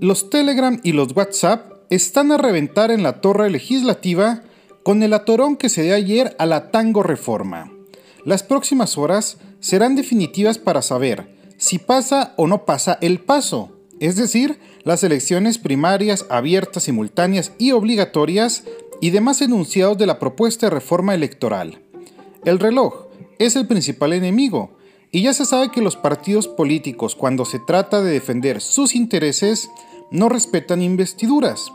Los Telegram y los WhatsApp están a reventar en la torre legislativa con el atorón que se dio ayer a la Tango Reforma. Las próximas horas serán definitivas para saber si pasa o no pasa el paso, es decir, las elecciones primarias abiertas, simultáneas y obligatorias y demás enunciados de la propuesta de reforma electoral. El reloj es el principal enemigo, y ya se sabe que los partidos políticos, cuando se trata de defender sus intereses, no respetan investiduras.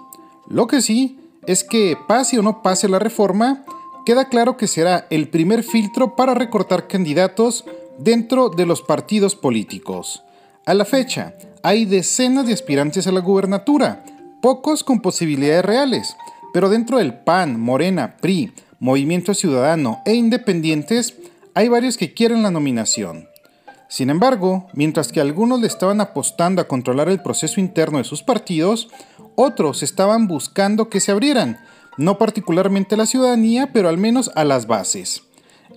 Lo que sí es que pase o no pase la reforma, queda claro que será el primer filtro para recortar candidatos dentro de los partidos políticos. A la fecha, hay decenas de aspirantes a la gubernatura, pocos con posibilidades reales, pero dentro del PAN, Morena, PRI, Movimiento Ciudadano e Independientes, hay varios que quieren la nominación. Sin embargo, mientras que algunos le estaban apostando a controlar el proceso interno de sus partidos, otros estaban buscando que se abrieran, no particularmente a la ciudadanía, pero al menos a las bases.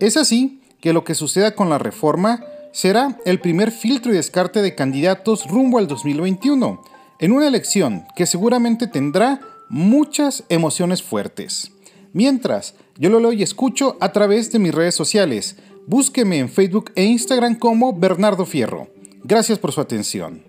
Es así que lo que suceda con la reforma será el primer filtro y descarte de candidatos rumbo al 2021, en una elección que seguramente tendrá muchas emociones fuertes. Mientras, yo lo leo y escucho a través de mis redes sociales. Búsqueme en Facebook e Instagram como Bernardo Fierro. Gracias por su atención.